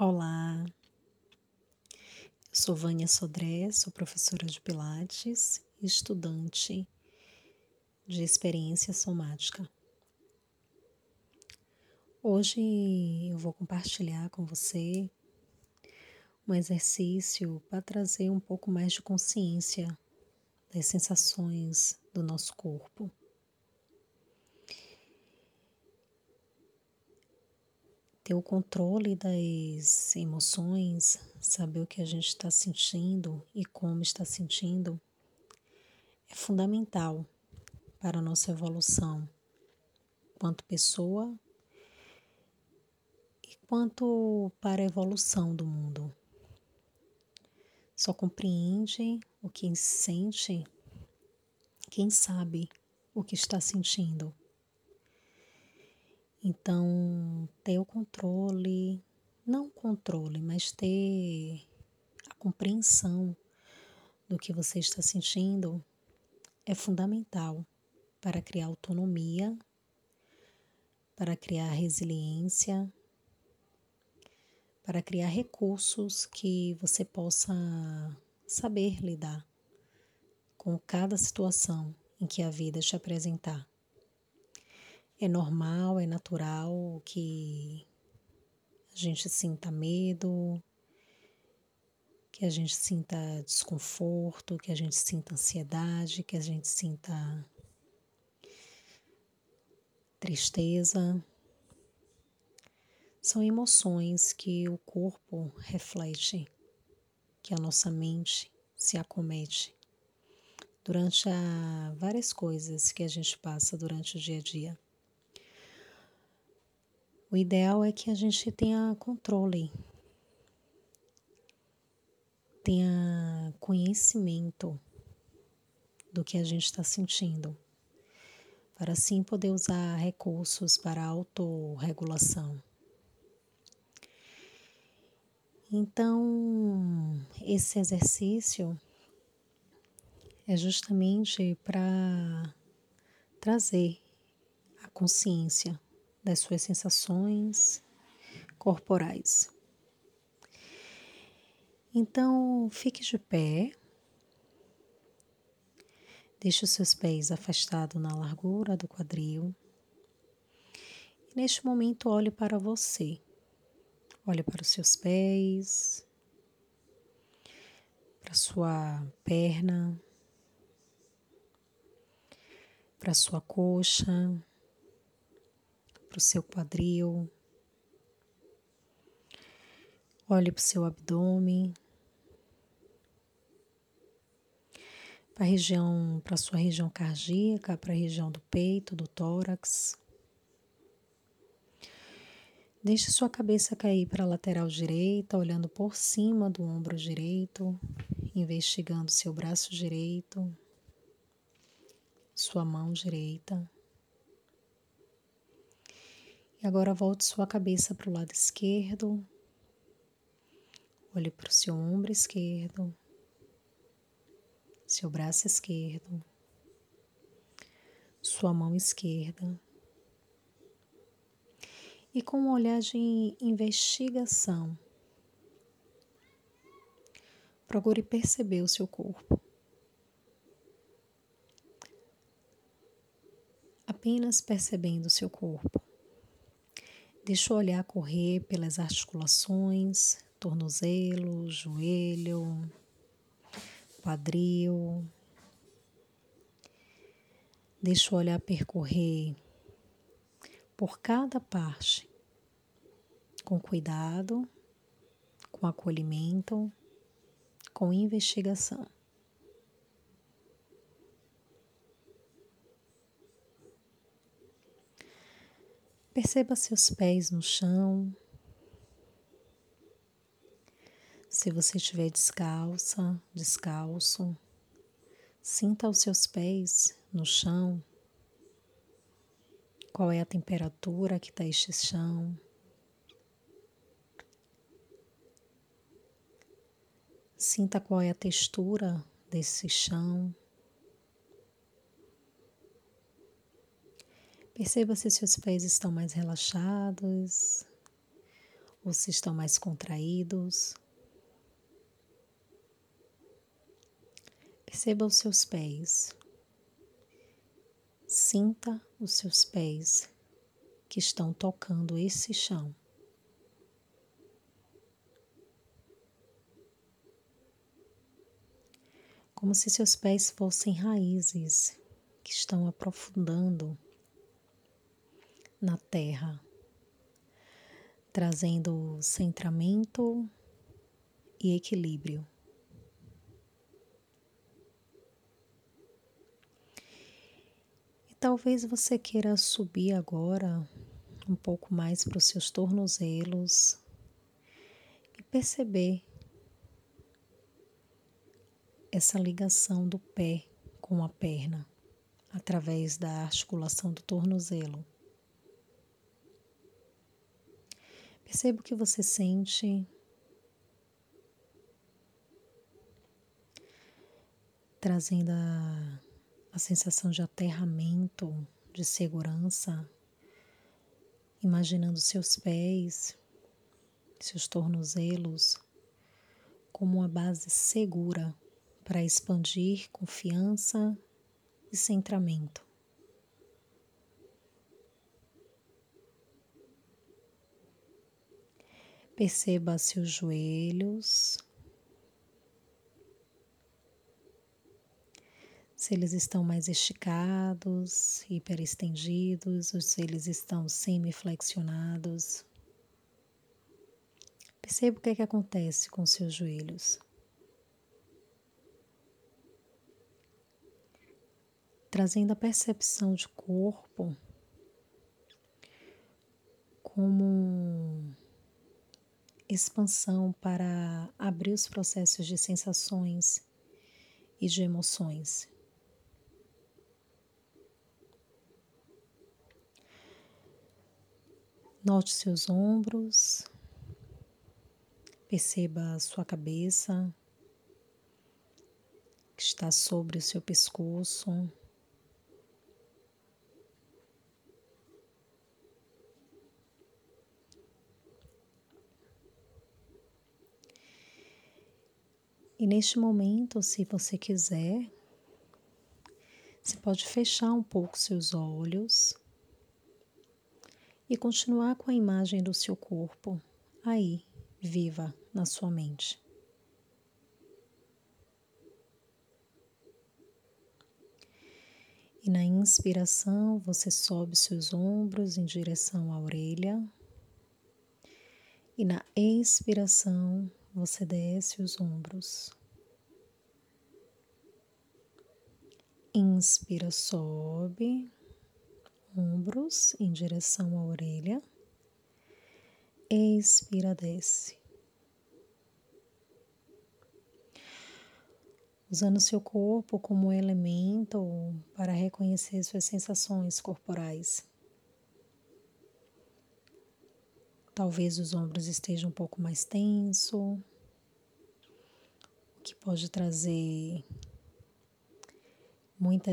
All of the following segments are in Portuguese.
Olá, sou Vânia Sodré, sou professora de Pilates e estudante de experiência somática. Hoje eu vou compartilhar com você um exercício para trazer um pouco mais de consciência das sensações do nosso corpo. Ter o controle das emoções, saber o que a gente está sentindo e como está sentindo, é fundamental para a nossa evolução, quanto pessoa e quanto para a evolução do mundo. Só compreende o que sente quem sabe o que está sentindo. Então, ter o controle, não controle, mas ter a compreensão do que você está sentindo é fundamental para criar autonomia, para criar resiliência, para criar recursos que você possa saber lidar com cada situação em que a vida te apresentar. É normal, é natural que a gente sinta medo, que a gente sinta desconforto, que a gente sinta ansiedade, que a gente sinta tristeza. São emoções que o corpo reflete, que a nossa mente se acomete durante a várias coisas que a gente passa durante o dia a dia. O ideal é que a gente tenha controle, tenha conhecimento do que a gente está sentindo, para assim poder usar recursos para autorregulação. Então, esse exercício é justamente para trazer a consciência das suas sensações corporais. Então, fique de pé. Deixe os seus pés afastados na largura do quadril. E neste momento, olhe para você. Olhe para os seus pés, para sua perna, para sua coxa, para o seu quadril. Olhe para o seu abdômen. Para a região, para a sua região cardíaca, para a região do peito, do tórax. Deixe sua cabeça cair para a lateral direita, olhando por cima do ombro direito, investigando seu braço direito, sua mão direita. E agora volte sua cabeça para o lado esquerdo. Olhe para o seu ombro esquerdo, seu braço esquerdo, sua mão esquerda. E com um olhar de investigação, procure perceber o seu corpo. Apenas percebendo o seu corpo. Deixa o olhar correr pelas articulações, tornozelo, joelho, quadril. Deixa o olhar percorrer por cada parte, com cuidado, com acolhimento, com investigação. Perceba seus pés no chão. Se você estiver descalça, descalço, sinta os seus pés no chão. Qual é a temperatura que está este chão? Sinta qual é a textura desse chão. Perceba se seus pés estão mais relaxados ou se estão mais contraídos. Perceba os seus pés. Sinta os seus pés que estão tocando esse chão. Como se seus pés fossem raízes que estão aprofundando na terra, trazendo centramento e equilíbrio. E talvez você queira subir agora um pouco mais para os seus tornozelos e perceber essa ligação do pé com a perna através da articulação do tornozelo. Perceba o que você sente. Trazendo a, a sensação de aterramento, de segurança, imaginando seus pés, seus tornozelos como uma base segura para expandir confiança e centramento. Perceba seus joelhos, se eles estão mais esticados, hiperestendidos, ou se eles estão semi-flexionados. Perceba o que, é que acontece com seus joelhos. Trazendo a percepção de corpo como expansão para abrir os processos de sensações e de emoções. Note seus ombros, perceba sua cabeça que está sobre o seu pescoço. Neste momento, se você quiser, você pode fechar um pouco seus olhos e continuar com a imagem do seu corpo aí, viva na sua mente. E na inspiração, você sobe seus ombros em direção à orelha. E na expiração, você desce os ombros. Inspira, sobe, ombros em direção à orelha. Expira, desce. Usando seu corpo como elemento para reconhecer suas sensações corporais. Talvez os ombros estejam um pouco mais tenso, o que pode trazer muita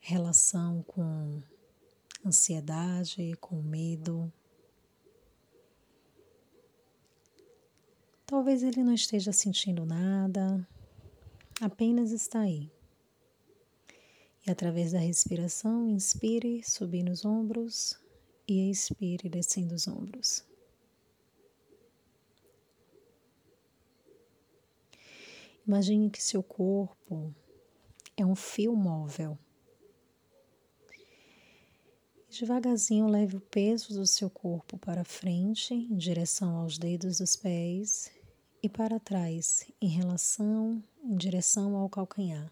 relação com ansiedade, com medo. Talvez ele não esteja sentindo nada, apenas está aí. E através da respiração, inspire, subindo os ombros e expire descendo os ombros. Imagine que seu corpo é um fio móvel. Devagarzinho leve o peso do seu corpo para frente, em direção aos dedos dos pés, e para trás, em relação, em direção ao calcanhar.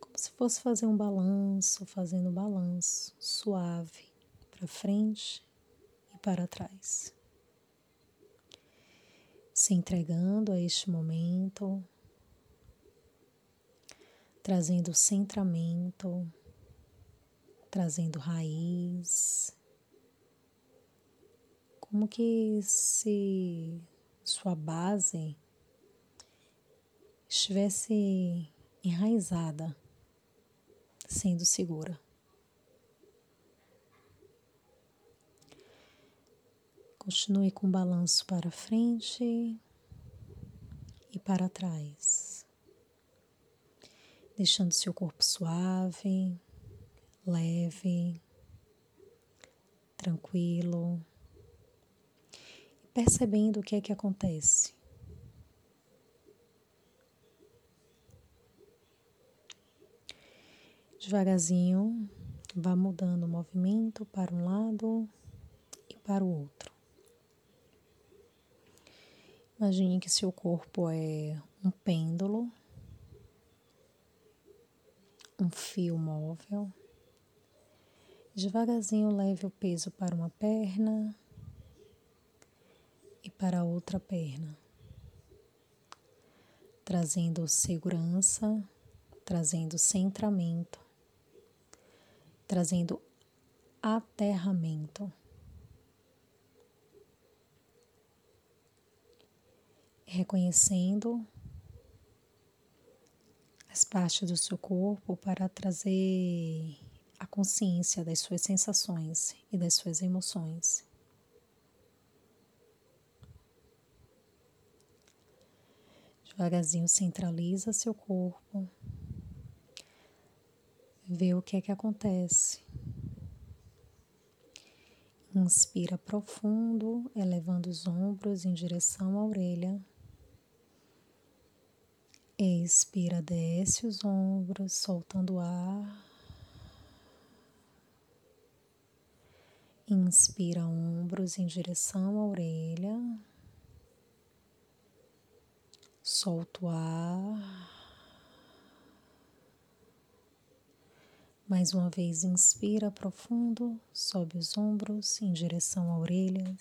Como se fosse fazer um balanço, fazendo um balanço suave para frente e para trás. Se entregando a este momento, trazendo centramento, trazendo raiz, como que se sua base estivesse enraizada, sendo segura. Continue com o balanço para frente e para trás, deixando seu corpo suave, leve, tranquilo, percebendo o que é que acontece. Devagarzinho, vá mudando o movimento para um lado e para o outro. Imagine que seu corpo é um pêndulo, um fio móvel. Devagarzinho leve o peso para uma perna e para a outra perna, trazendo segurança, trazendo centramento trazendo aterramento. Reconhecendo as partes do seu corpo para trazer a consciência das suas sensações e das suas emoções. Devagarzinho centraliza seu corpo. Vê o que é que acontece. Inspira profundo, elevando os ombros em direção à orelha. Expira, desce os ombros, soltando o ar. Inspira ombros em direção à orelha. Solta o ar. Mais uma vez, inspira profundo, sobe os ombros em direção à orelha.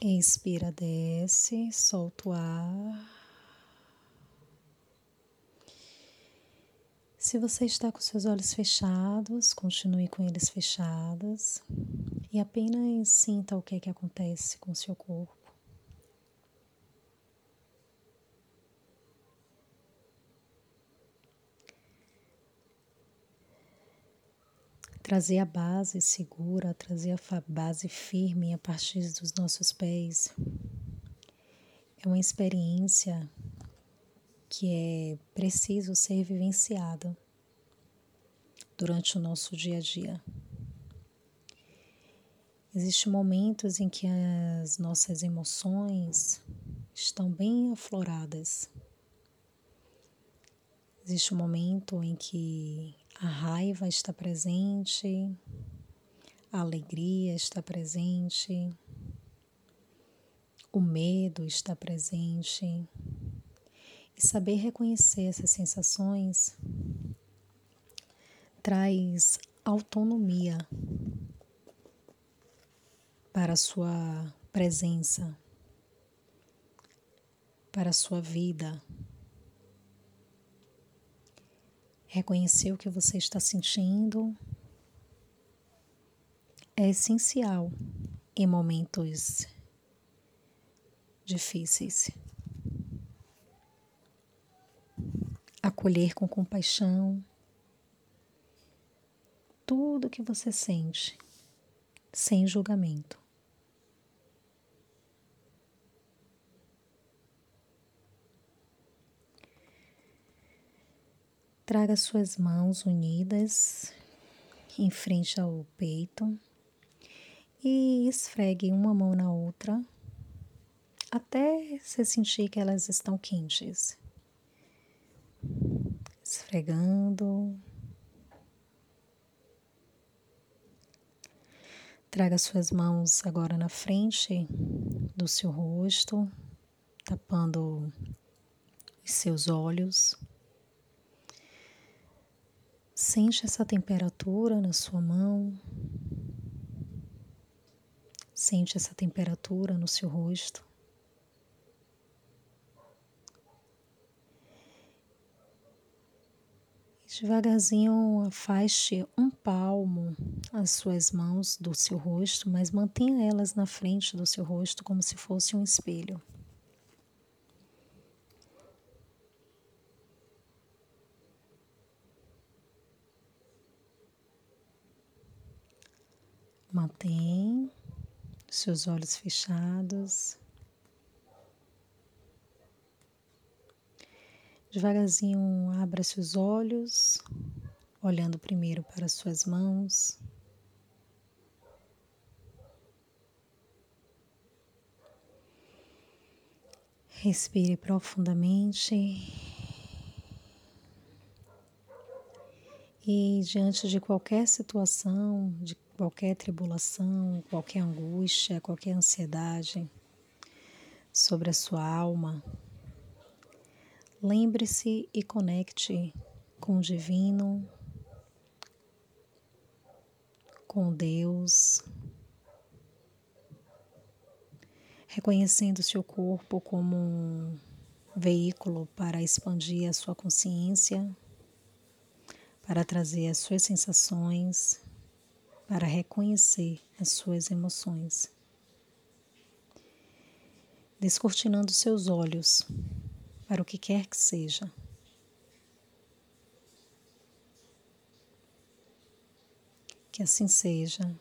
Expira, desce, solta o ar. Se você está com seus olhos fechados, continue com eles fechados e apenas sinta o que é que acontece com o seu corpo. trazer a base segura, trazer a base firme a partir dos nossos pés. É uma experiência que é preciso ser vivenciada durante o nosso dia a dia. Existem momentos em que as nossas emoções estão bem afloradas. Existe um momento em que a raiva está presente, a alegria está presente, o medo está presente. Saber reconhecer essas sensações traz autonomia para a sua presença, para a sua vida. Reconhecer o que você está sentindo é essencial em momentos difíceis. Acolher com compaixão tudo que você sente, sem julgamento. Traga suas mãos unidas em frente ao peito e esfregue uma mão na outra até você sentir que elas estão quentes. Esfregando. Traga suas mãos agora na frente do seu rosto, tapando os seus olhos. Sente essa temperatura na sua mão. Sente essa temperatura no seu rosto. Devagarzinho afaste um palmo as suas mãos do seu rosto, mas mantenha elas na frente do seu rosto como se fosse um espelho. Mantém. seus olhos fechados. Devagarzinho, abra seus olhos, olhando primeiro para suas mãos. Respire profundamente. E diante de qualquer situação, de qualquer tribulação, qualquer angústia, qualquer ansiedade sobre a sua alma, lembre-se e conecte com o divino, com Deus, reconhecendo seu corpo como um veículo para expandir a sua consciência, para trazer as suas sensações, para reconhecer as suas emoções. Descortinando seus olhos para o que quer que seja. Que assim seja.